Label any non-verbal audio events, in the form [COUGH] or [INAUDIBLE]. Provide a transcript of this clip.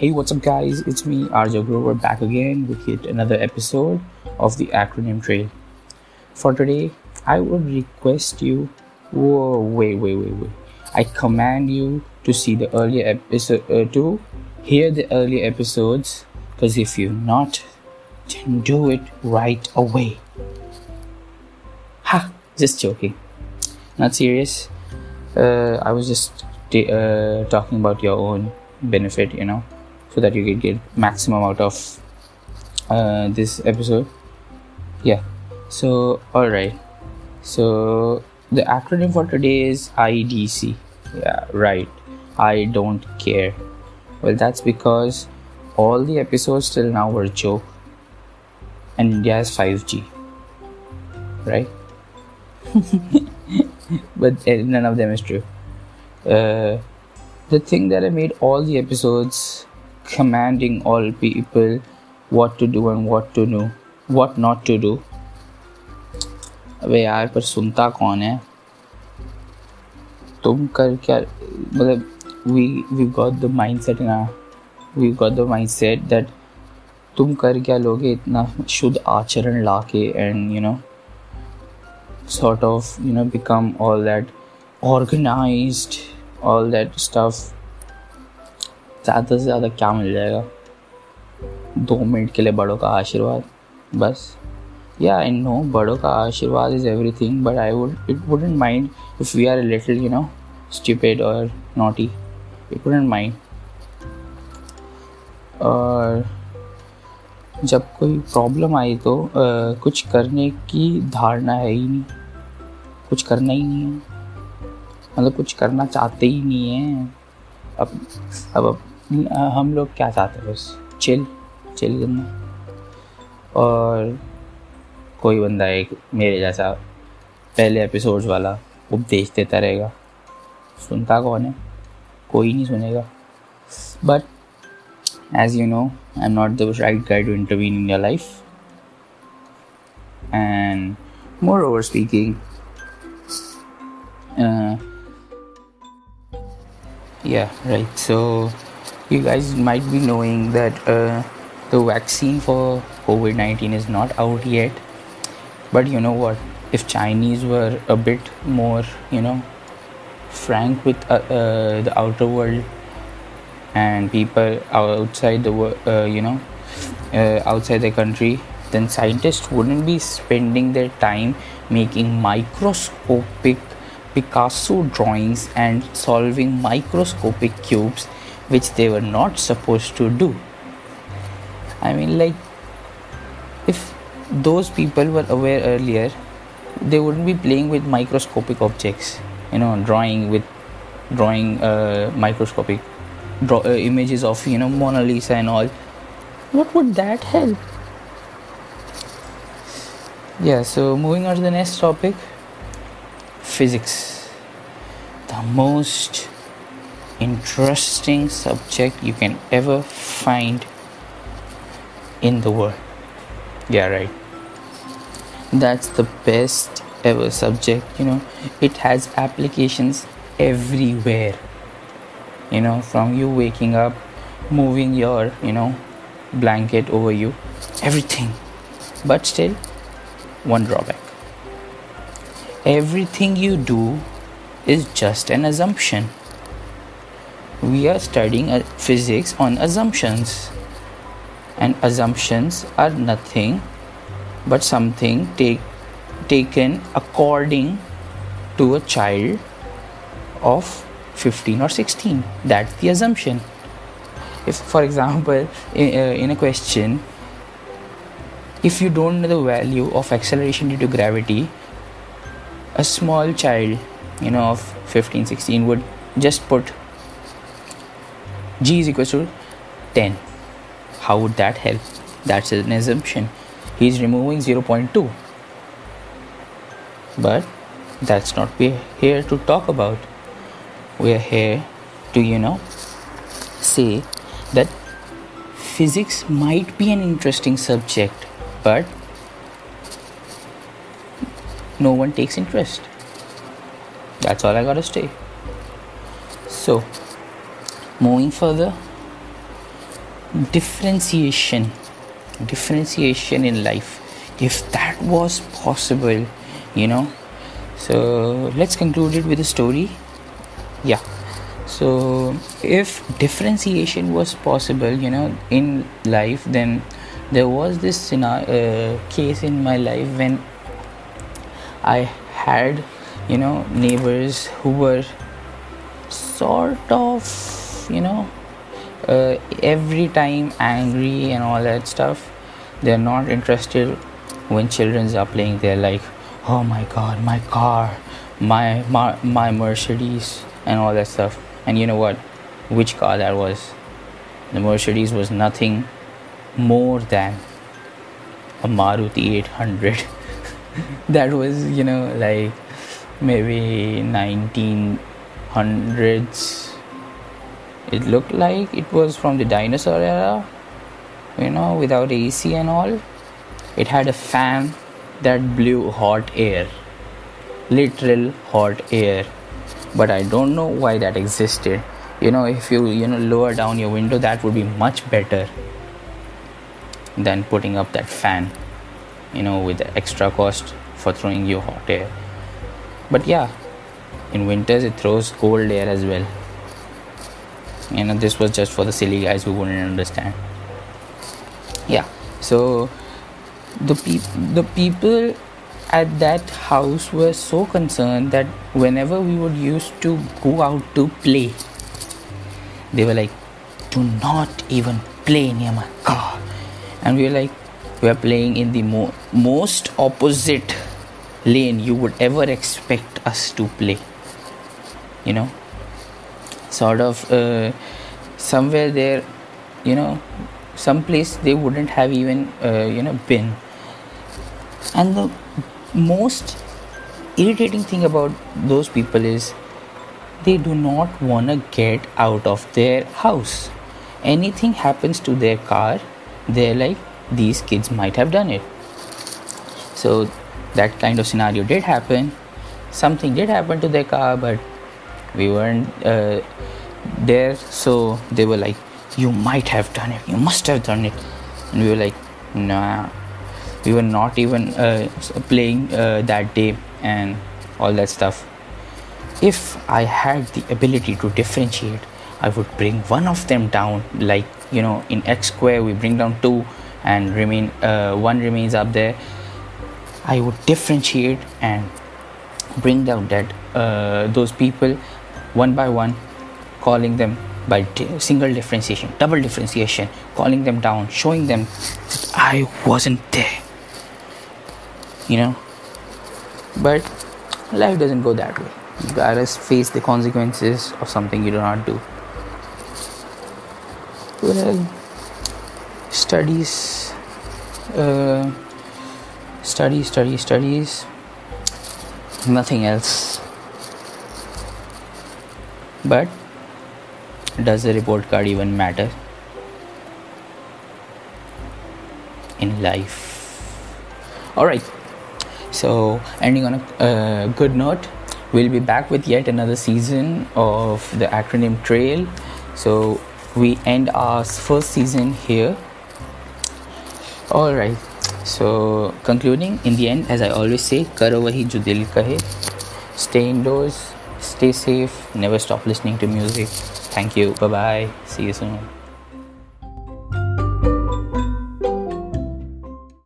Hey, what's up, guys? It's me, Arjo Grover, back again with yet another episode of the Acronym Trail. For today, I would request you. Whoa, wait, wait, wait, wait. I command you to see the earlier episode, uh, to hear the earlier episodes, because if you're not, then do it right away. Ha! Just joking. Not serious. Uh, I was just uh, talking about your own benefit, you know, so that you can get maximum out of uh, this episode. Yeah. So, all right. So the acronym for today is IDC. Yeah, right. I don't care. Well, that's because all the episodes till now were joke, and India has 5G, right? [LAUGHS] but eh, none of them is true. Uh, the thing that I made all the episodes commanding all people what to do and what to know, what not to do. अबे यार पर सुनता कौन है तुम कर क्या मतलब we we got the mindset ना we got the mindset that तुम कर क्या लोगे इतना शुद्ध आचरण ला के and you know sort of you know become all that organized all that stuff ज़्यादा से ज़्यादा क्या मिल जाएगा? दो मिनट के लिए बड़ों का आशीर्वाद बस। या आई नो बड़ों का आशीर्वाद is everything but I would it wouldn't mind if we are a little you know stupid or naughty. It wouldn't mind और जब कोई प्रॉब्लम आई तो आ, कुछ करने की धारणा है ही नहीं। कुछ करना ही नहीं है। मतलब कुछ करना चाहते ही नहीं है। अब अब, अब हम लोग क्या चाहते हैं? बस चिल चिल करना। और कोई बंदा एक मेरे जैसा पहले एपिसोड्स वाला उपदेश देता रहेगा। सुनता कौन है? कोई नहीं सुनेगा। But as you know I am not the right guide to intervene in your life and moreover speaking yeah, right, so you guys might be knowing that uh, the vaccine for covid-19 is not out yet. But you know what? If chinese were a bit more you know frank with uh, uh, the outer world and people outside the uh, you know uh, outside the country then scientists wouldn't be spending their time making microscopic Picasso drawings and solving microscopic cubes which they were not supposed to do. I mean, like, if those people were aware earlier, they wouldn't be playing with microscopic objects, you know, drawing with drawing uh, microscopic draw, uh, images of, you know, Mona Lisa and all. What would that help? Yeah, so moving on to the next topic physics, the most interesting subject you can ever find in the world. Yeah, right. That's the best ever subject, you know, it has applications everywhere. You know, from you waking up, moving your, you know, blanket over you, everything. But still, one drawback everything you do is just an assumption. We are studying physics on assumptions, and assumptions are nothing but something take, taken according to a child of 15 or 16. That's the assumption. If, for example, in, uh, in a question, if you don't know the value of acceleration due to gravity, a small child you know of 15 16 would just put g is equal to 10 how would that help? That's an assumption. He's removing 0.2 but that's not we're here to talk about. We're here to you know say that physics might be an interesting subject but no one takes interest. That's all I gotta say. So, moving further, differentiation. Differentiation in life. If that was possible you know. So let's conclude it with a story. Yeah. So if differentiation was possible you know in life then there was this scenario, uh, case in my life when i had you know neighbors who were sort of you know uh, every time angry and all that stuff they're not interested when children are playing. They're like oh my god my car my my, my mercedes and all that stuff. And you know what? Which car that was? The mercedes was nothing more than a maruti 800 [LAUGHS] that was you know like maybe 1900s it looked like it was from the dinosaur era you know without ac and all. It had a fan that blew hot air literal hot air. But i don't know why that existed. You know if you you know lower down your window that would be much better than putting up that fan you know with the extra cost for throwing you hot air. But yeah in winters it throws cold air as well you know this was just for the silly guys who wouldn't understand. Yeah. So the pe- the people at that house were so concerned that whenever we would used to go out to play they were like do not even play near my car. And we were like we are playing in the mo- most opposite lane you would ever expect us to play. You know sort of uh, somewhere there you know some place they wouldn't have even uh, you know been. And the most irritating thing about those people is they do not want to get out of their house. Anything happens to their car they're like these kids might have done it. So that kind of scenario did happen. Something did happen to their car but we weren't uh, there so they were like you might have done it. You must have done it. And we were like nah. We were not even uh, playing uh, that day and all that stuff. If i had the ability to differentiate i would bring one of them down like you know in x square we bring down two and remain uh, one remains up there. I would differentiate and bring down that uh, those people one by one calling them by single differentiation double differentiation calling them down showing them that i wasn't there. You know? But life doesn't go that way. You gotta face the consequences of something you do not do. Well studies uh, studies studies studies nothing else. But does the report card even matter? In life. All right so ending on a uh, good note. We'll be back with yet another season of the acronym trail. So we end our first season here. All right so concluding in the end as i always say karo wahi jo dil kahe stay indoors stay safe never stop listening to music thank you bye bye see you soon